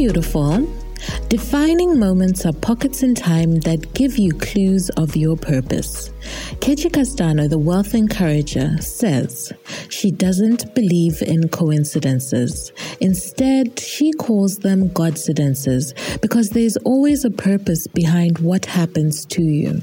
beautiful? Defining moments are pockets in time that give you clues of your purpose. Keji Castano, the wealth encourager, says she doesn't believe in coincidences. Instead, she calls them godcidences because there's always a purpose behind what happens to you.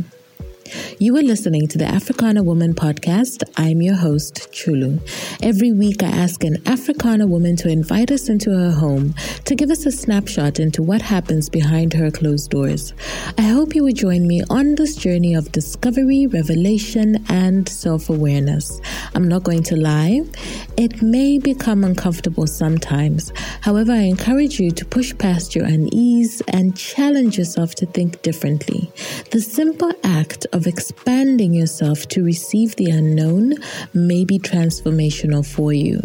You are listening to the Africana Woman podcast. I'm your host, Chulu. Every week, I ask an Africana woman to invite us into her home to give us a snapshot into what happens behind her closed doors. I hope you will join me on this journey of discovery, revelation, and self awareness. I'm not going to lie, it may become uncomfortable sometimes. However, I encourage you to push past your unease and challenge yourself to think differently. The simple act of expanding yourself to receive the unknown may be transformational for you.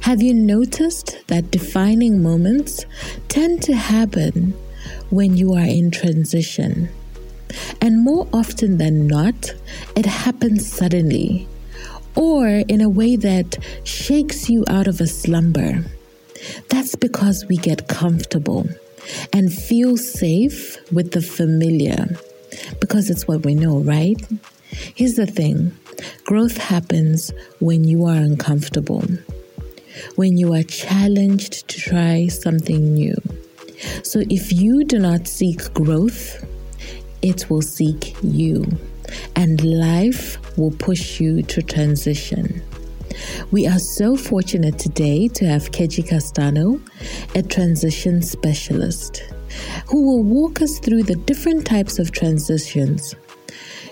Have you noticed that defining moments tend to happen when you are in transition? And more often than not, it happens suddenly or in a way that shakes you out of a slumber. That's because we get comfortable and feel safe with the familiar because it's what we know, right? Here's the thing growth happens when you are uncomfortable, when you are challenged to try something new. So if you do not seek growth, it will seek you, and life will push you to transition. We are so fortunate today to have Keji Castano, a transition specialist who will walk us through the different types of transitions.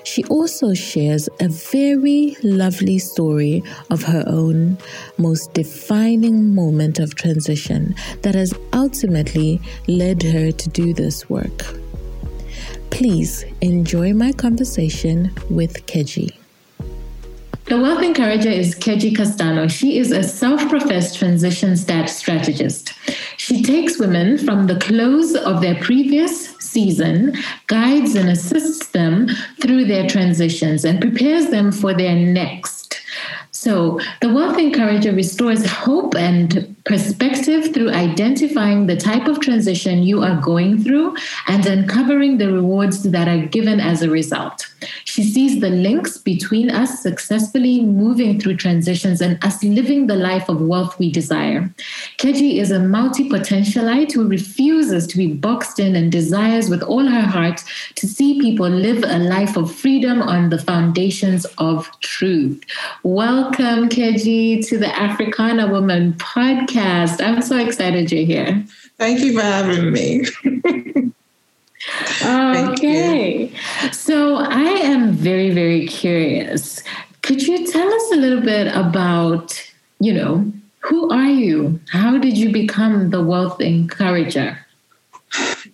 She also shares a very lovely story of her own most defining moment of transition that has ultimately led her to do this work. Please enjoy my conversation with Keji. The Wealth Encourager is Keji Castano. She is a self professed transition stat strategist. She takes women from the close of their previous season, guides and assists them through their transitions, and prepares them for their next. So, the Wealth Encourager restores hope and perspective through identifying the type of transition you are going through and uncovering the rewards that are given as a result. She sees the links between us successfully moving through transitions and us living the life of wealth we desire. Keji is a multi potentialite who refuses to be boxed in and desires with all her heart to see people live a life of freedom on the foundations of truth. Welcome, Keji, to the Africana Woman podcast. I'm so excited you're here. Thank you for having me. okay. So I am very, very curious. Could you tell us a little bit about, you know, who are you? How did you become the wealth encourager?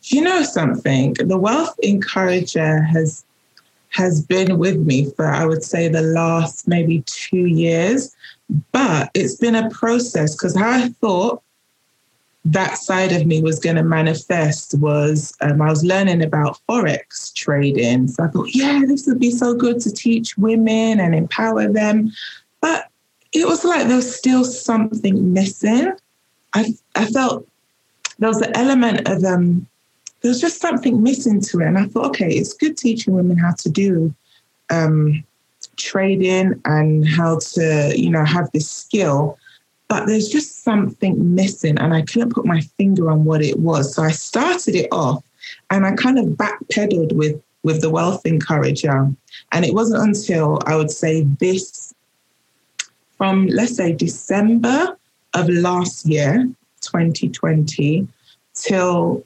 You know something? The wealth encourager has has been with me for I would say the last maybe 2 years, but it's been a process because I thought that side of me was going to manifest was um, I was learning about Forex trading. So I thought, yeah, this would be so good to teach women and empower them. But it was like there was still something missing. I, I felt there was an element of, um, there was just something missing to it. And I thought, okay, it's good teaching women how to do um, trading and how to, you know, have this skill but there's just something missing and I couldn't put my finger on what it was. So I started it off and I kind of backpedaled with with the wealth encourager. And it wasn't until I would say this from let's say December of last year, 2020, till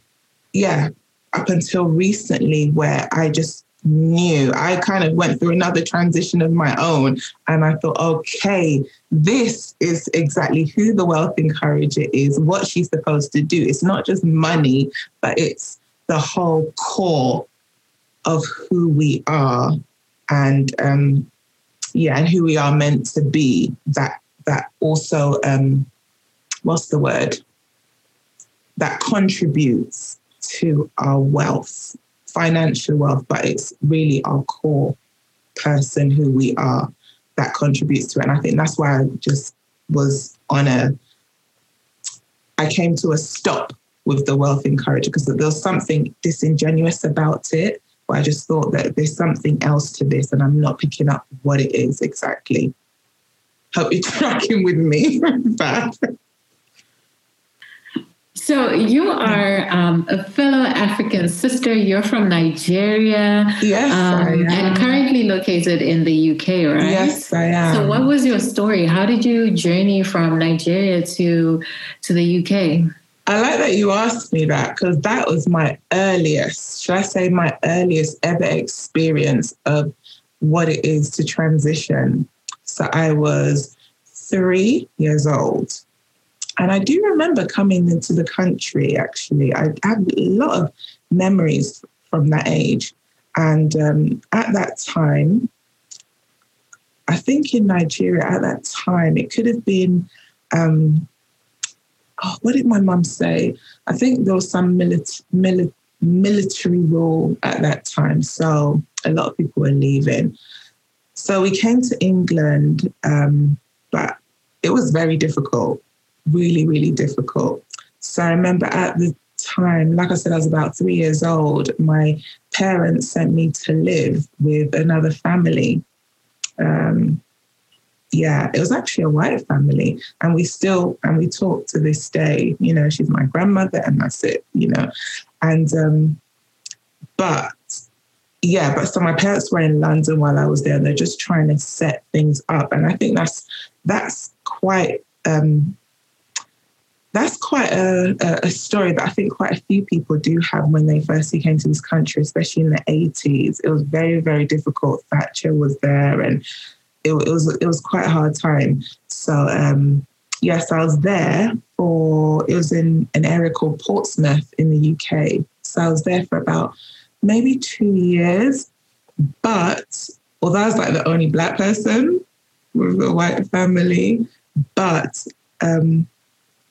yeah, up until recently where I just knew. I kind of went through another transition of my own and I thought, okay, this is exactly who the wealth encourager is, what she's supposed to do. It's not just money, but it's the whole core of who we are and um yeah, and who we are meant to be. That that also um what's the word? That contributes to our wealth financial wealth, but it's really our core person who we are that contributes to it. And I think that's why I just was on a, I came to a stop with the wealth encourager because there was something disingenuous about it. But I just thought that there's something else to this, and I'm not picking up what it is exactly. Hope you're tracking with me. So you are um, a fellow African sister. You're from Nigeria. Yes, um, and currently located in the UK, right? Yes, I am. So, what was your story? How did you journey from Nigeria to to the UK? I like that you asked me that because that was my earliest, should I say, my earliest ever experience of what it is to transition. So I was three years old and I do remember coming into the country, actually. I have a lot of memories from that age. And um, at that time, I think in Nigeria at that time, it could have been, um, oh, what did my mum say? I think there was some mili- mili- military rule at that time. So a lot of people were leaving. So we came to England, um, but it was very difficult really, really difficult. So I remember at the time, like I said, I was about three years old. My parents sent me to live with another family. Um, yeah, it was actually a white family, and we still and we talk to this day. You know, she's my grandmother, and that's it. You know, and um, but yeah, but so my parents were in London while I was there. and They're just trying to set things up, and I think that's that's quite um, that's quite a, a, story that I think quite a few people do have when they first came to this country, especially in the 80s. It was very, very difficult. Thatcher was there and it, it was it was quite a hard time. So um, yes, I was there for it was in an area called Portsmouth in the UK. So I was there for about maybe two years. But although I was like the only black person with a white family, but um,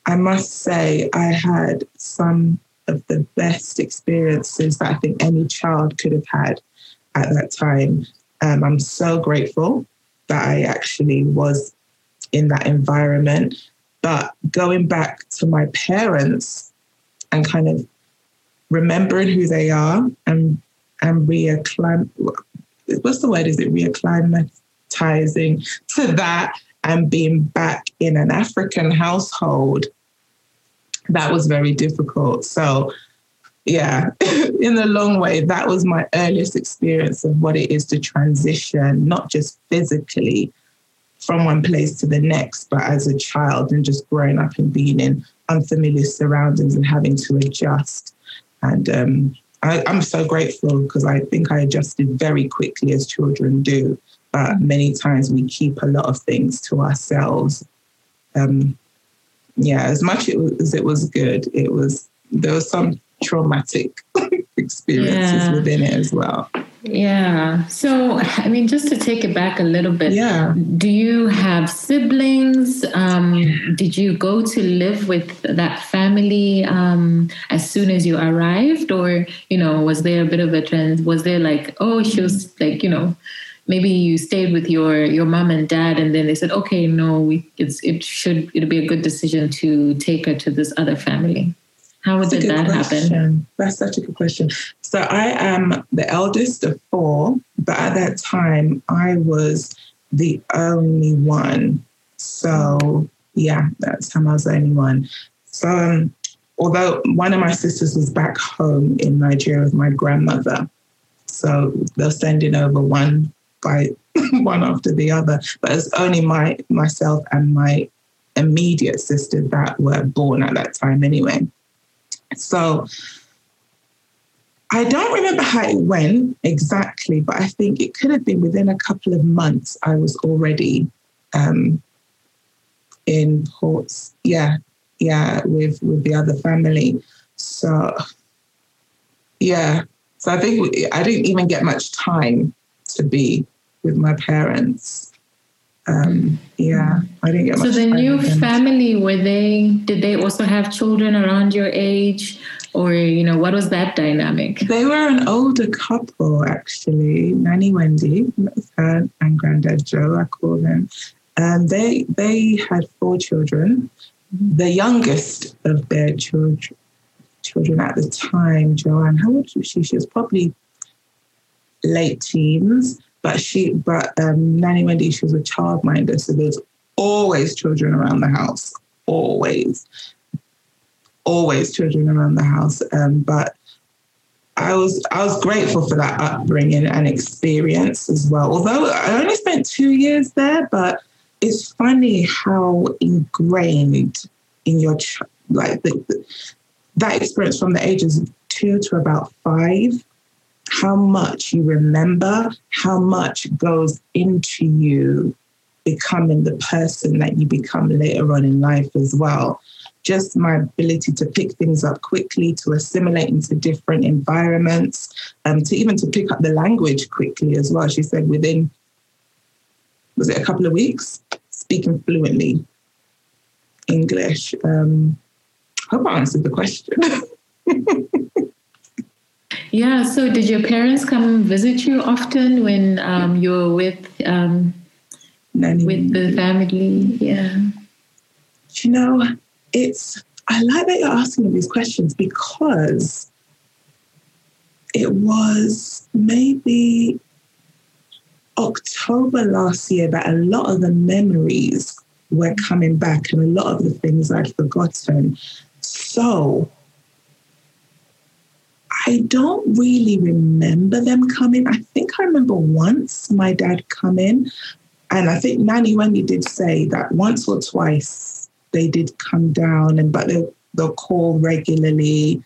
I must say, I had some of the best experiences that I think any child could have had at that time. Um, I'm so grateful that I actually was in that environment. But going back to my parents and kind of remembering who they are and and reacclim what's the word? Is it reacclimatizing to that and being back in an African household, that was very difficult. So, yeah, in the long way, that was my earliest experience of what it is to transition, not just physically from one place to the next, but as a child and just growing up and being in unfamiliar surroundings and having to adjust. And um, I, I'm so grateful because I think I adjusted very quickly as children do but many times we keep a lot of things to ourselves. Um, yeah, as much as it was good, it was there was some traumatic experiences yeah. within it as well. Yeah. So, I mean, just to take it back a little bit, yeah. Do you have siblings? Um, did you go to live with that family um, as soon as you arrived, or you know, was there a bit of a trend? Was there like, oh, she was like, you know, maybe you stayed with your your mom and dad and then they said okay no we it's it should it'll be a good decision to take her to this other family how That's did that question. happen That's such a good question. So I am the eldest of four, but at that time I was the only one. So yeah, that's time I was the only one. So um, although one of my sisters was back home in Nigeria with my grandmother, so they're sending over one by one after the other. But it's only my myself and my immediate sister that were born at that time anyway. So I don't remember how it went exactly, but I think it could have been within a couple of months I was already um, in Ports. Yeah, yeah, with with the other family. So yeah, so I think I didn't even get much time to be with my parents. Um, yeah, I didn't get so much. So the new family were they? Did they also have children around your age, or you know, what was that dynamic? They were an older couple actually. Nanny Wendy, her and Granddad Joe, I call them, and they they had four children. The youngest of their children, children at the time. Joanne, how old was she? She was probably late teens, but she, but um, Nanny Wendy, she was a childminder, so there's always children around the house, always, always children around the house. Um, but I was I was grateful for that upbringing and experience as well. Although I only spent two years there, but it's funny how ingrained in your like the, the, that experience from the ages two to about five, how much you remember, how much goes into you becoming the person that you become later on in life as well just my ability to pick things up quickly, to assimilate into different environments, um, to even to pick up the language quickly as well. She said within, was it a couple of weeks, speaking fluently English. Um, hope I answered the question. yeah. So, did your parents come visit you often when um, you were with um, with the family? Yeah. You know, it's I like that you're asking these questions because it was maybe October last year that a lot of the memories were coming back and a lot of the things I'd forgotten. So I don't really remember them coming. I think I remember once my dad come in, and I think Nanny Wendy did say that once or twice they did come down, and but they'll, they'll call regularly.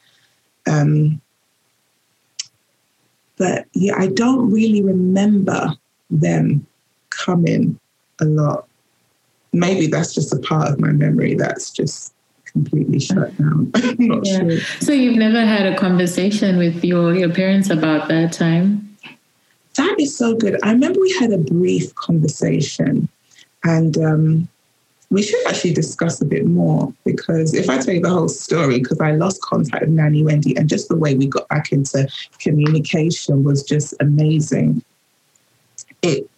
Um, but yeah, I don't really remember them coming a lot. Maybe that's just a part of my memory that's just completely shut down. Yeah. sure. So you've never had a conversation with your, your parents about that time? That is so good. I remember we had a brief conversation and um, we should actually discuss a bit more because if I tell you the whole story, because I lost contact with Nanny Wendy and just the way we got back into communication was just amazing. It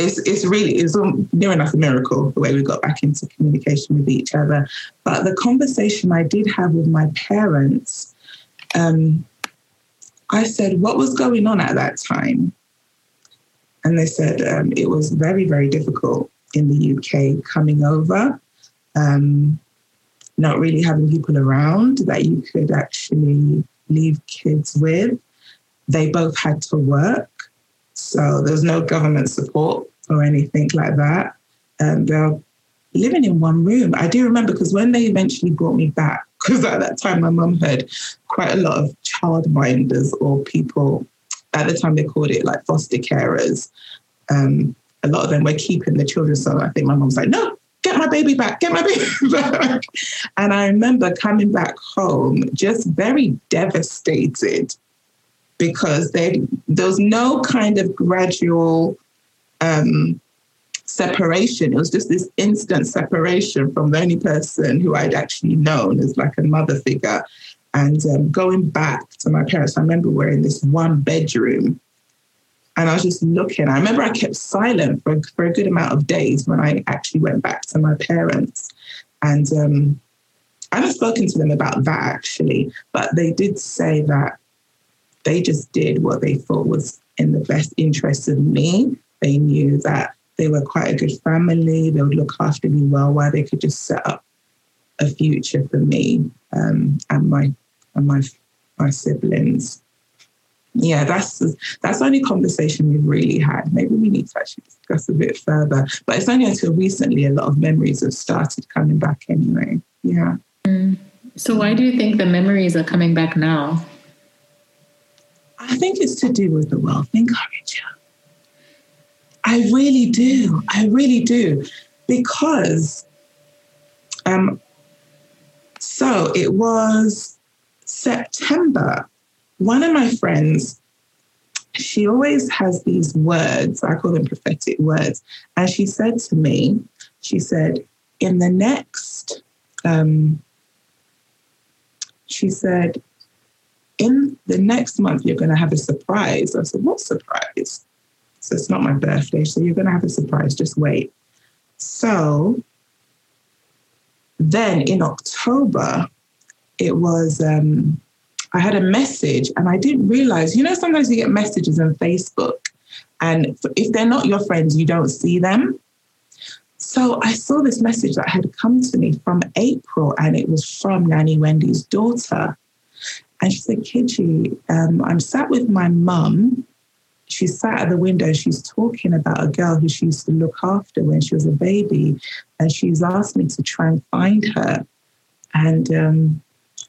it's, it's really it's near enough a miracle the way we got back into communication with each other. But the conversation I did have with my parents, um, I said, "What was going on at that time?" And they said um, it was very very difficult in the UK coming over, um, not really having people around that you could actually leave kids with. They both had to work, so there was no government support or anything like that. And they're living in one room. I do remember because when they eventually brought me back, because at that time my mum had quite a lot of childminders or people. At the time they called it like foster carers. Um, a lot of them were keeping the children. So I think my mom's like, no, get my baby back, get my baby back. And I remember coming back home just very devastated because there was no kind of gradual um, separation. It was just this instant separation from the only person who I'd actually known as like a mother figure. And um, going back to my parents, I remember we're in this one bedroom and I was just looking. I remember I kept silent for, for a good amount of days when I actually went back to my parents. And um, I haven't spoken to them about that actually, but they did say that they just did what they thought was in the best interest of me. They knew that they were quite a good family. They would look after me well, where they could just set up a future for me um, and my and my my siblings yeah, that's that's the only conversation we've really had. Maybe we need to actually discuss a bit further. But it's only until recently a lot of memories have started coming back anyway. Yeah. Mm. So why do you think the memories are coming back now? I think it's to do with the wealth encourager. I really do. I really do. Because um so it was September one of my friends, she always has these words, I call them prophetic words. And she said to me, she said, in the next, um, she said, in the next month, you're going to have a surprise. I said, what surprise? So it's not my birthday. So you're going to have a surprise. Just wait. So then in October, it was um, I had a message and I didn't realize, you know, sometimes you get messages on Facebook and if they're not your friends, you don't see them. So I saw this message that had come to me from April and it was from Nanny Wendy's daughter. And she said, Kiji, um, I'm sat with my mum. She sat at the window. She's talking about a girl who she used to look after when she was a baby. And she's asked me to try and find her. And um,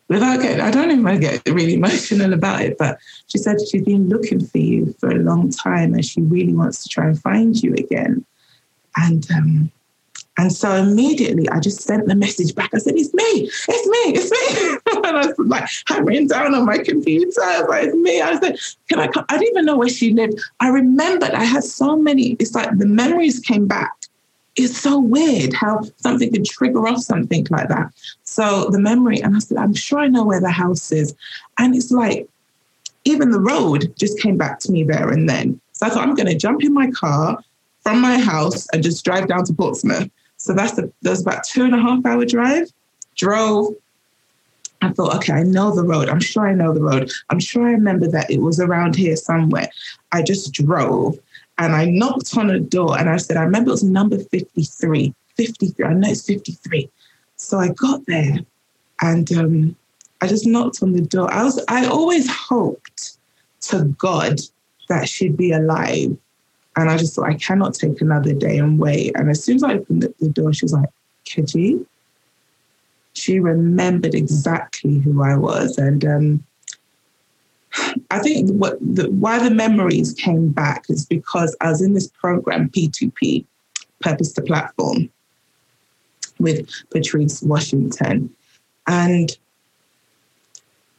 without getting, I don't even get really emotional about it, but she said she's been looking for you for a long time and she really wants to try and find you again. And um, and so immediately I just sent the message back. I said, It's me, it's me, it's me. and I was like hammering down on my computer. I was like, me. I said, Can I come? I didn't even know where she lived. I remembered I had so many, it's like the memories came back. It's so weird how something could trigger off something like that. So the memory, and I said, I'm sure I know where the house is. And it's like, even the road just came back to me there and then. So I thought, I'm going to jump in my car from my house and just drive down to Portsmouth. So that's the that's about two and a half hour drive. Drove. I thought, okay, I know the road. I'm sure I know the road. I'm sure I remember that it was around here somewhere. I just drove and I knocked on a door and I said, I remember it was number 53. 53. I know it's 53. So I got there and um, I just knocked on the door. I was I always hoped to God that she'd be alive. And I just thought, I cannot take another day and wait. And as soon as I opened the door, she was like, Keji. She remembered exactly who I was. And um, I think what the, why the memories came back is because I was in this program, P2P, Purpose to Platform, with Patrice Washington. And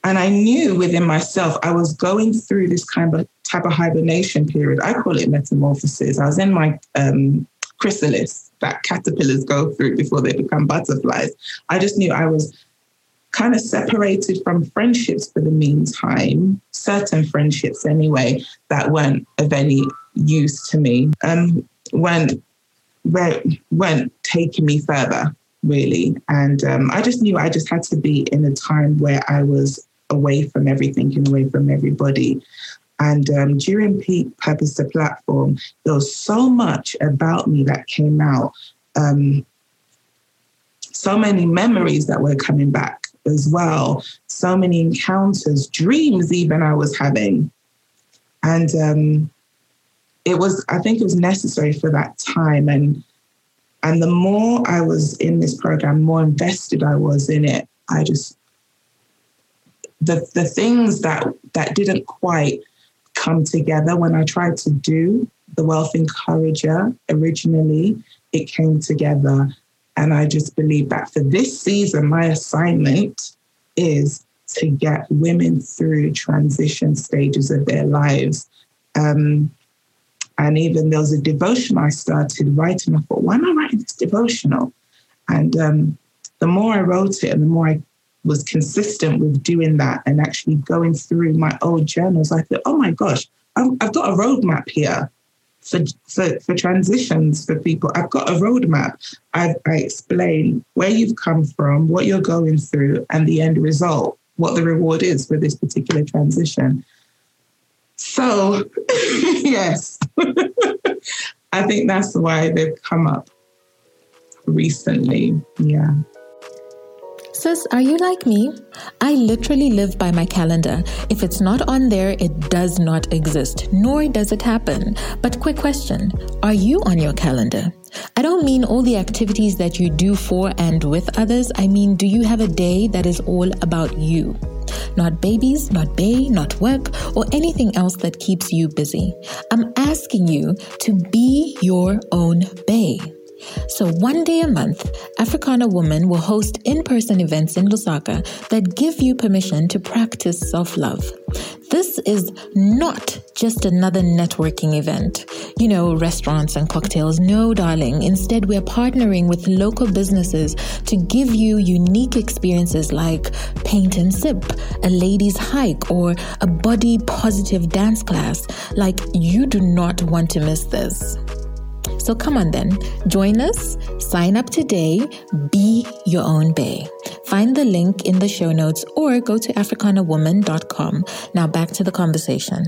and I knew within myself I was going through this kind of type of hibernation period. I call it metamorphosis. I was in my um, chrysalis that caterpillars go through before they become butterflies. I just knew I was kind of separated from friendships for the meantime, certain friendships anyway, that weren't of any use to me, um, weren't, weren't taking me further, really. And um, I just knew I just had to be in a time where I was away from everything and away from everybody. And um, during Peak Purpose to Platform, there was so much about me that came out. Um, so many memories that were coming back as well. So many encounters, dreams, even I was having. And um, it was, I think it was necessary for that time. And and the more I was in this program, more invested I was in it. I just the the things that that didn't quite come together when I tried to do the Wealth Encourager originally, it came together. And I just believe that for this season, my assignment is to get women through transition stages of their lives. Um, and even there was a devotion I started writing. I thought, why am I writing this devotional? And um, the more I wrote it and the more I was consistent with doing that and actually going through my old journals, I thought, oh my gosh, I've got a roadmap here for, for, for transitions for people. I've got a roadmap. I, I explain where you've come from, what you're going through, and the end result, what the reward is for this particular transition. So, yes, I think that's why they've come up recently. Yeah. Sis, are you like me? I literally live by my calendar. If it's not on there, it does not exist, nor does it happen. But quick question Are you on your calendar? I don't mean all the activities that you do for and with others. I mean, do you have a day that is all about you? Not babies, not bay, not work, or anything else that keeps you busy. I'm asking you to be your own bay. So, one day a month, Africana Woman will host in person events in Lusaka that give you permission to practice self love. This is not just another networking event. You know, restaurants and cocktails. No, darling. Instead, we're partnering with local businesses to give you unique experiences like paint and sip, a ladies' hike, or a body positive dance class. Like, you do not want to miss this. So come on then, join us, sign up today, be your own bay. Find the link in the show notes or go to africanawoman.com. Now back to the conversation.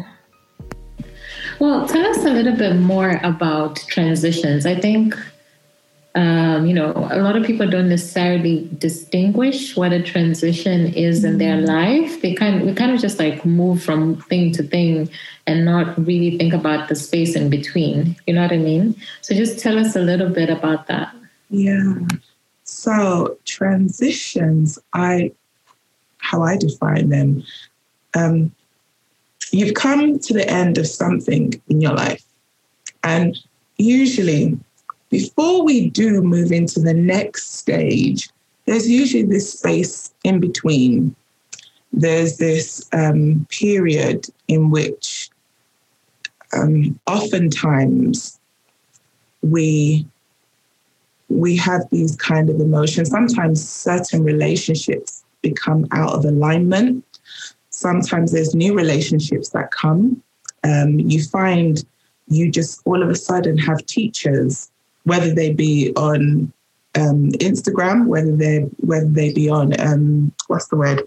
Well, tell us a little bit more about transitions. I think um, you know, a lot of people don't necessarily distinguish what a transition is in their mm. life. They kind of, we kind of just like move from thing to thing and not really think about the space in between. You know what I mean? So just tell us a little bit about that. Yeah. So transitions, I how I define them. Um, you've come to the end of something in your life, and usually before we do move into the next stage, there's usually this space in between. There's this um, period in which um, oftentimes we we have these kind of emotions. Sometimes certain relationships become out of alignment. Sometimes there's new relationships that come. Um, you find you just all of a sudden have teachers whether they be on um, Instagram, whether they whether they be on um, what's the word,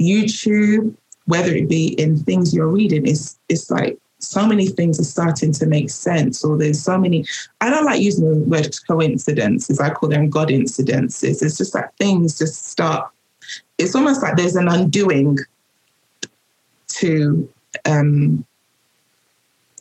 YouTube, whether it be in things you're reading, it's it's like so many things are starting to make sense, or there's so many. I don't like using the word coincidences. I call them God incidences. It's just that things just start. It's almost like there's an undoing to um,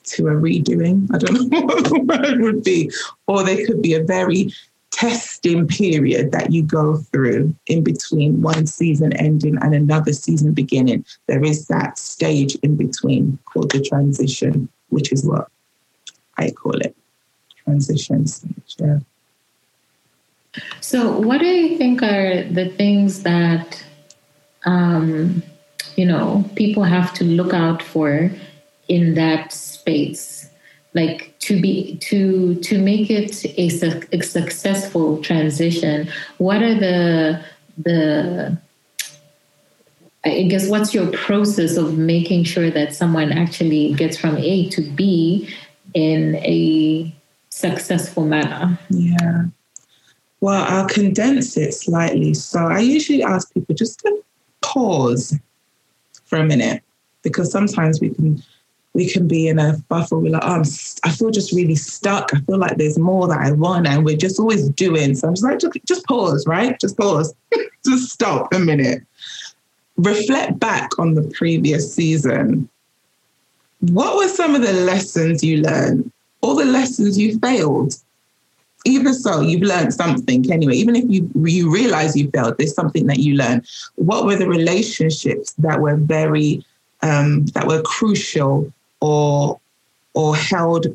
to a redoing. I don't know what the word would be. Or there could be a very testing period that you go through in between one season ending and another season beginning. There is that stage in between called the transition, which is what I call it transition stage. Yeah. So, what do you think are the things that um, you know people have to look out for in that space like to be to to make it a, su- a successful transition what are the the I guess what's your process of making sure that someone actually gets from A to B in a successful manner? Yeah. Well, I'll condense it slightly. So I usually ask people just to pause for a minute because sometimes we can we can be in a buffer. We're like, oh, i feel just really stuck. I feel like there's more that I want, and we're just always doing. So I'm just like, just, just pause, right? Just pause. just stop a minute. Reflect back on the previous season. What were some of the lessons you learned? All the lessons you failed? Either so, you've learned something anyway. Even if you you realize you failed, there's something that you learned. What were the relationships that were very um, that were crucial or or held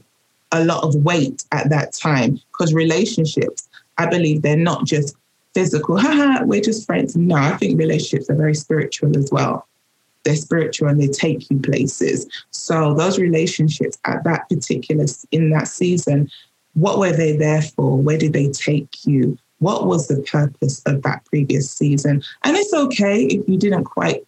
a lot of weight at that time. Because relationships i believe they're not just physical. Haha we're just friends. No i think relationships are very spiritual as well. They're spiritual and they take you places. So those relationships at that particular in that season what were they there for? Where did they take you? What was the purpose of that previous season? And it's okay if you didn't quite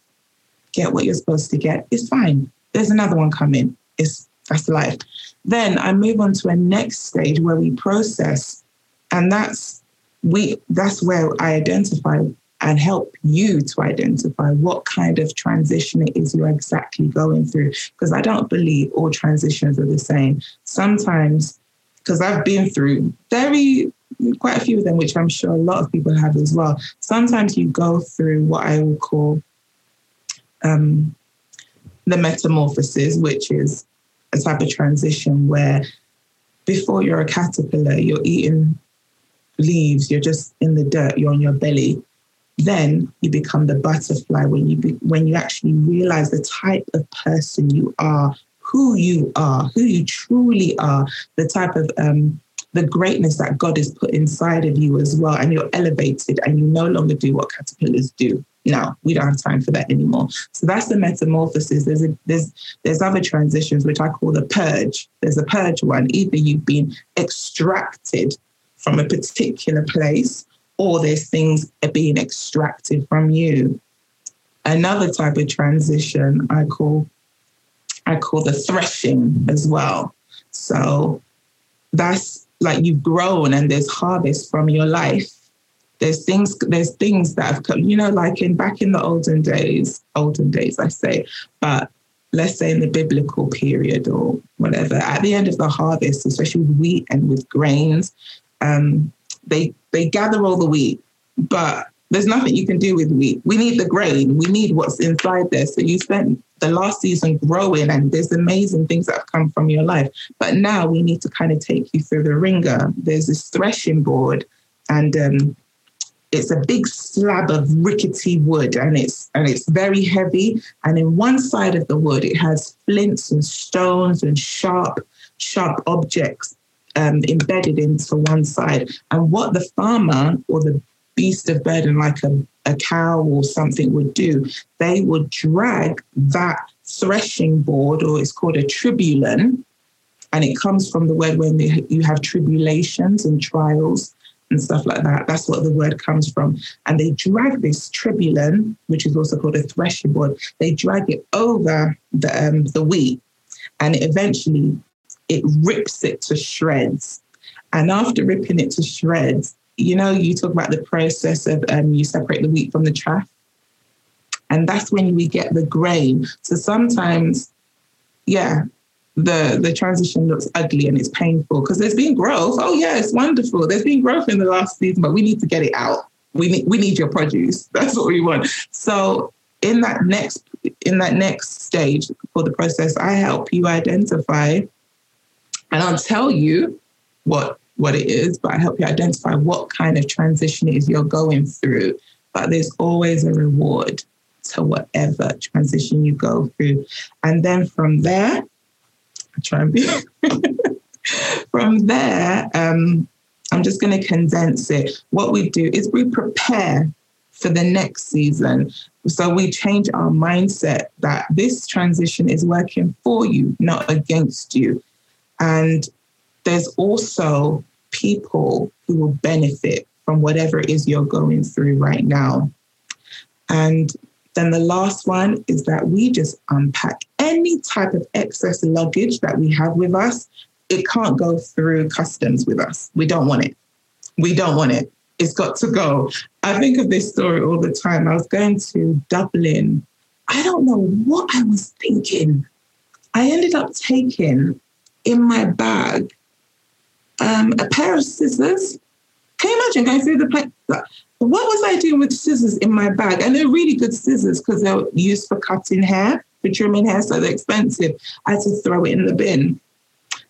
get what you're supposed to get. It's fine there's another one coming. It's that's life. Then I move on to a next stage where we process, and that's we that's where I identify and help you to identify what kind of transition it is you're exactly going through. Because I don't believe all transitions are the same. Sometimes, because I've been through very quite a few of them, which I'm sure a lot of people have as well. Sometimes you go through what I will call um, the metamorphosis, which is a type of transition where before you're a caterpillar, you're eating leaves, you're just in the dirt, you're on your belly. Then you become the butterfly when you be, when you actually realize the type of person you are, who you are, who you truly are, the type of um, the greatness that God has put inside of you as well, and you're elevated, and you no longer do what caterpillars do no, we don't have time for that anymore. So that's the metamorphosis. There's a, there's there's other transitions which I call the purge. There's a purge one. Either you've been extracted from a particular place, or there's things are being extracted from you. Another type of transition I call I call the threshing as well. So that's like you've grown and there's harvest from your life there's things there's things that have come, you know, like in back in the olden days, olden days I say, but let's say in the biblical period or whatever, at the end of the harvest, especially with wheat and with grains, um, they they gather all the wheat, but there's nothing you can do with wheat. We need the grain. We need what's inside there. So you spent the last season growing, and there's amazing things that have come from your life. But now we need to kind of take you through the ringer. There's this threshing board, and um, it's a big slab of rickety wood, and it's and it's very heavy. And in one side of the wood, it has flints and stones and sharp, sharp objects um, embedded into one side. And what the farmer or the beast of burden, like a, a cow or something, would do, they would drag that threshing board, or it's called a tribulum, and it comes from the word when you have tribulations and trials and stuff like that. That's what the word comes from. And they drag this tribulum, which is also called a threshing board, they drag it over the, um, the wheat, and it eventually it rips it to shreds. And after ripping it to shreds, you know, you talk about the process of um, you separate the wheat from the chaff. And that's when we get the grain. So sometimes, yeah, the the transition looks ugly and it's painful because there's been growth. Oh yeah, it's wonderful. There's been growth in the last season, but we need to get it out. We need we need your produce. That's what we want. So in that next in that next stage for the process, I help you identify and I'll tell you what what it is, but I help you identify what kind of transition it is you're going through. But there's always a reward to whatever transition you go through. And then from there, I try and be from there, um, I'm just going to condense it. What we do is we prepare for the next season. So we change our mindset that this transition is working for you, not against you. And there's also people who will benefit from whatever it is you're going through right now. And then the last one is that we just unpack any type of excess luggage that we have with us. It can't go through customs with us. We don't want it. We don't want it. It's got to go. I think of this story all the time. I was going to Dublin. I don't know what I was thinking. I ended up taking in my bag um, a pair of scissors. Can you imagine going through the plane? What was I doing with scissors in my bag? And they're really good scissors because they're used for cutting hair, for trimming hair, so they're expensive. I had to throw it in the bin.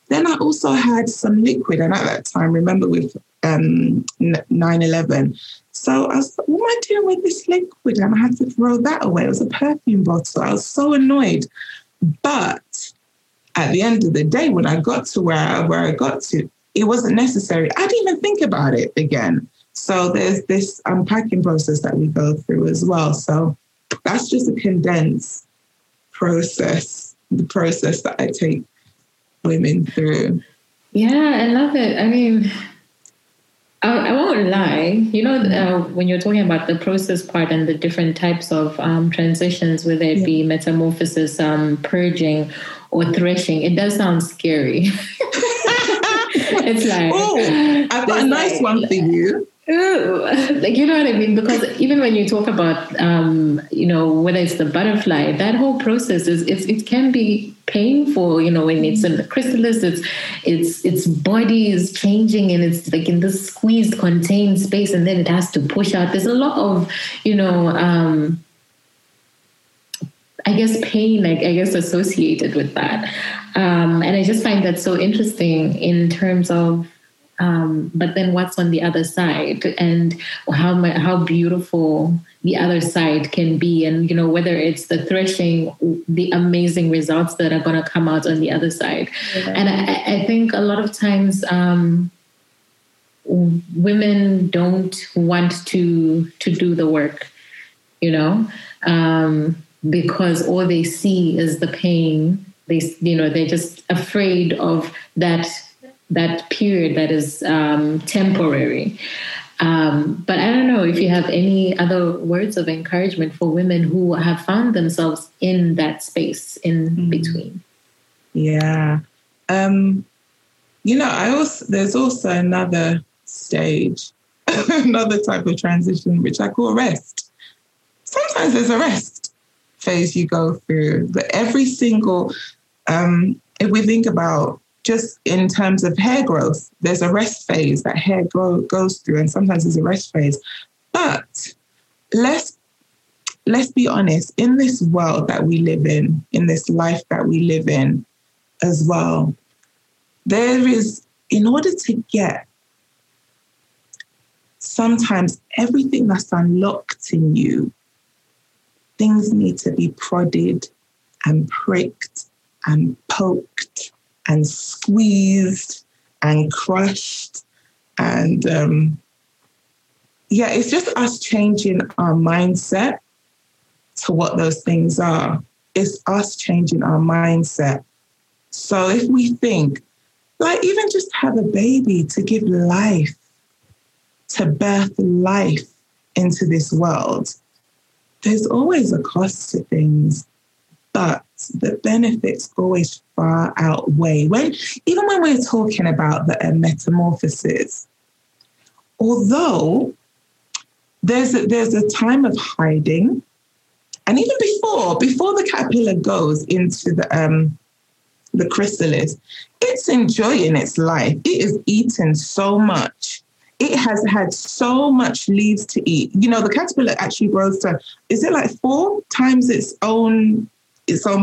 Then I also had some liquid, and at that time, remember with um, 9-11. So I was what am I doing with this liquid? And I had to throw that away. It was a perfume bottle. I was so annoyed. But at the end of the day, when I got to where where I got to, it wasn't necessary. I didn't even think about it again. So there's this unpacking process that we go through as well. So that's just a condensed process, the process that I take women through. Yeah, I love it. I mean, I, I won't lie. You know, uh, when you're talking about the process part and the different types of um, transitions, whether it yeah. be metamorphosis, um, purging, or threshing, it does sound scary. it's like, oh, I've got a nice like, one for you. Ooh, like you know what I mean? Because even when you talk about, um, you know, whether it's the butterfly, that whole process is it can be painful. You know, when it's in the chrysalis, it's its its body is changing and it's like in this squeezed, contained space, and then it has to push out. There's a lot of, you know, um, I guess pain, like I guess associated with that. Um, and I just find that so interesting in terms of, um, but then what's on the other side and how how beautiful the other side can be, and you know whether it's the threshing, the amazing results that are going to come out on the other side. Yeah. And I, I, think a lot of times. Um, women don't want to to do the work you know um, because all they see is the pain they you know they're just afraid of that that period that is um, temporary um, but i don't know if you have any other words of encouragement for women who have found themselves in that space in mm. between yeah um, you know i also there's also another stage another type of transition, which I call rest. Sometimes there's a rest phase you go through, but every single, um, if we think about just in terms of hair growth, there's a rest phase that hair grow, goes through, and sometimes there's a rest phase. But let's let's be honest, in this world that we live in, in this life that we live in as well, there is, in order to get sometimes everything that's unlocked in you, things need to be prodded and pricked and poked and squeezed and crushed. And um, yeah, it's just us changing our mindset to what those things are. It's us changing our mindset. So if we think, like, even just have a baby to give life, to birth life into this world, there's always a cost to things, but the benefits always far outweigh. When even when we're talking about the uh, metamorphosis, although there's a, there's a time of hiding, and even before before the caterpillar goes into the um, the chrysalis, it's enjoying its life. It is eating so much. It has had so much leaves to eat. You know, the caterpillar actually grows to is it like four times its own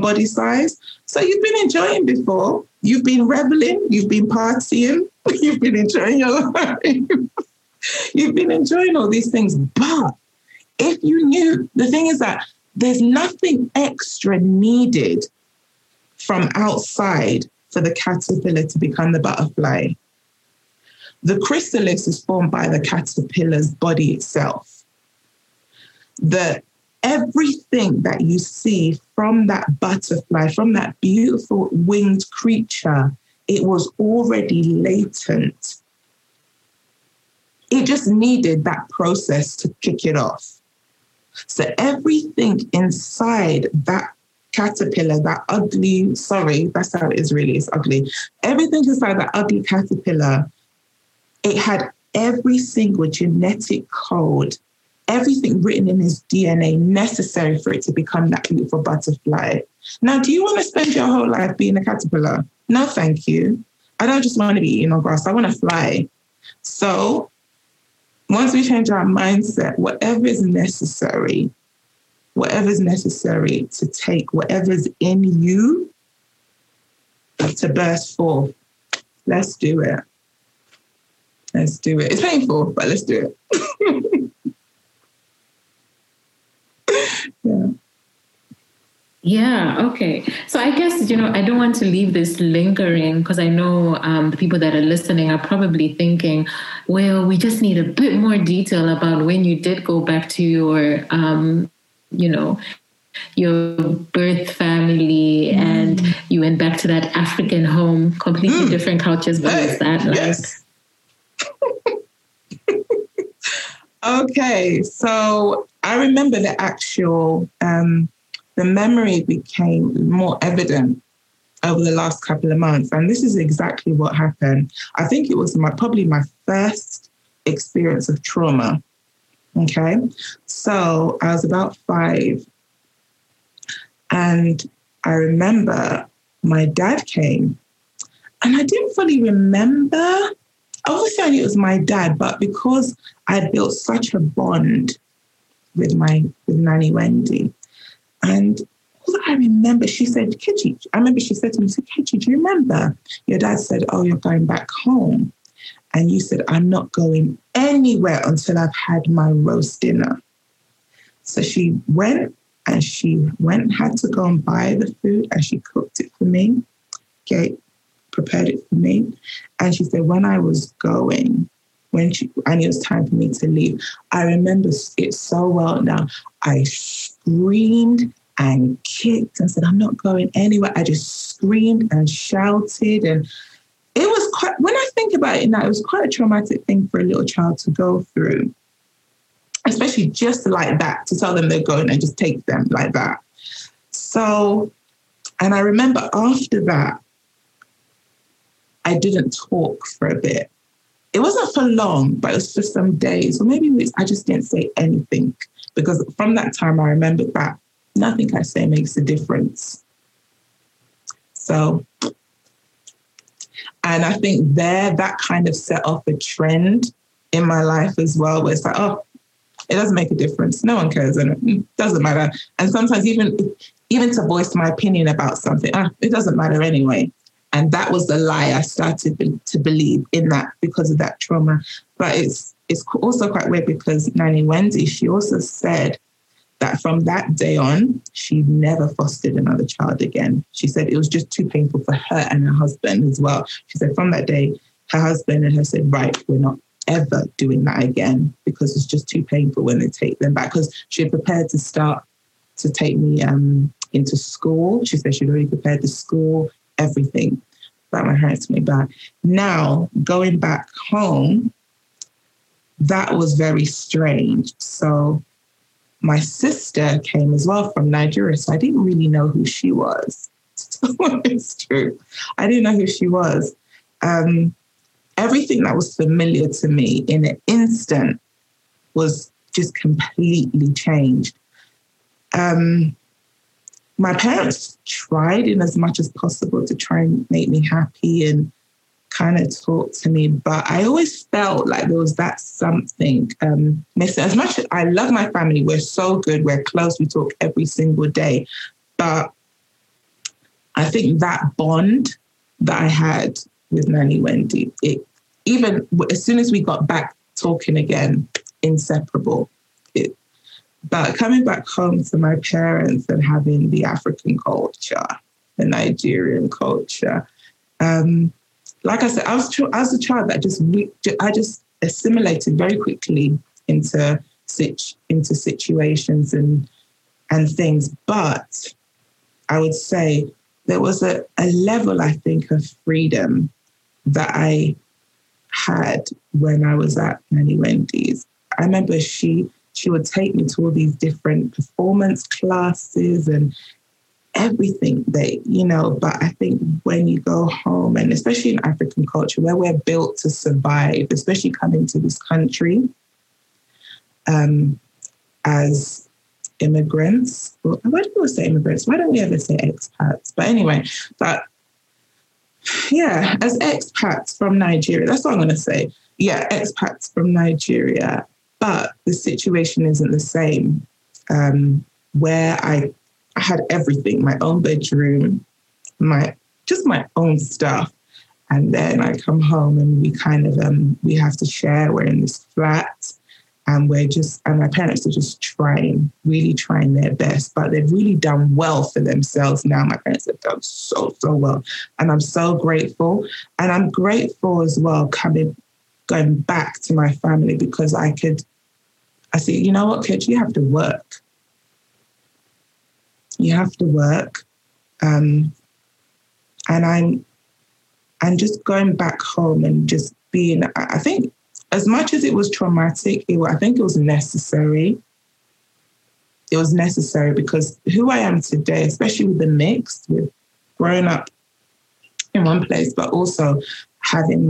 body size? So you've been enjoying before. You've been reveling. You've been partying. You've been enjoying your life. you've been enjoying all these things. But if you knew, the thing is that there's nothing extra needed from outside for the caterpillar to become the butterfly. The chrysalis is formed by the caterpillar's body itself. The everything that you see from that butterfly, from that beautiful winged creature, it was already latent. It just needed that process to kick it off. So everything inside that caterpillar, that ugly, sorry, that's how it is really, it's ugly. Everything inside that ugly caterpillar, it had every single genetic code, everything written in his DNA necessary for it to become that beautiful butterfly. Now, do you want to spend your whole life being a caterpillar? No, thank you. I don't just want to be eating on grass, I want to fly. So once we change our mindset, whatever is necessary, whatever is necessary to take whatever's in you to burst forth, let's do it. Let's do it. It's painful, but let's do it. yeah. Yeah, okay. So I guess, you know, I don't want to leave this lingering because I know um, the people that are listening are probably thinking, well, we just need a bit more detail about when you did go back to your, um, you know, your birth family mm. and you went back to that African home, completely mm. different cultures. What hey, was that like? Okay, so I remember the actual. Um, the memory became more evident over the last couple of months. And this is exactly what happened. I think it was my probably my first experience of trauma. Okay. So I was about five. And I remember my dad came and I didn't fully remember. Obviously, I knew it was my dad, but because I built such a bond with my with Nanny Wendy, and I remember, she said, Kitty, I remember she said to me, Kechi, do you remember? Your dad said, Oh, you're going back home. And you said, I'm not going anywhere until I've had my roast dinner. So she went and she went had to go and buy the food and she cooked it for me. Okay, prepared it for me. And she said, when I was going, when she, and it was time for me to leave, I remember it so well now. I screamed and kicked and said, I'm not going anywhere. I just screamed and shouted. And it was quite, when I think about it now, it was quite a traumatic thing for a little child to go through, especially just like that, to tell them they're going and just take them like that. So, and I remember after that, I didn't talk for a bit. it wasn't for long, but it was for some days, or maybe weeks. I just didn't say anything because from that time I remembered that nothing I say makes a difference. So, and I think there that kind of set off a trend in my life as well, where it's like, oh, it doesn't make a difference. No one cares, and it doesn't matter. And sometimes even even to voice my opinion about something, ah, it doesn't matter anyway. And that was the lie I started to believe in that because of that trauma. But it's it's also quite weird because Nanny Wendy, she also said that from that day on, she never fostered another child again. She said it was just too painful for her and her husband as well. She said from that day, her husband and her said, right, we're not ever doing that again because it's just too painful when they take them back. Because she had prepared to start to take me um, into school. She said she'd already prepared the school, everything. But my parents me back. Now, going back home, that was very strange. So my sister came as well from Nigeria. So I didn't really know who she was. it's true. I didn't know who she was. Um, everything that was familiar to me in an instant was just completely changed. Um, my parents tried in as much as possible to try and make me happy and kind of talk to me, but I always felt like there was that something um, missing. As much as I love my family, we're so good, we're close, we talk every single day, but I think that bond that I had with Nanny Wendy, it even as soon as we got back talking again, inseparable. It, but coming back home to my parents and having the African culture, the Nigerian culture, um, like I said, I was I a child that just I just assimilated very quickly into situ, into situations and and things. But I would say there was a, a level I think of freedom that I had when I was at Nanny Wendy's. I remember she she would take me to all these different performance classes and everything that you know but i think when you go home and especially in african culture where we're built to survive especially coming to this country um, as immigrants why do we say immigrants? Why don't we ever say expats? But anyway but yeah as expats from nigeria that's what i'm going to say. Yeah expats from nigeria but the situation isn't the same um, where i had everything, my own bedroom, my just my own stuff. And then I come home and we kind of um we have to share. We're in this flat and we're just and my parents are just trying, really trying their best. But they've really done well for themselves now. My parents have done so, so well. And I'm so grateful. And I'm grateful as well coming going back to my family because I could I said, you know what, kids, you have to work you have to work. Um, and I'm and just going back home and just being I think as much as it was traumatic, it, I think it was necessary. It was necessary because who I am today, especially with the mix, with growing up in one place, but also having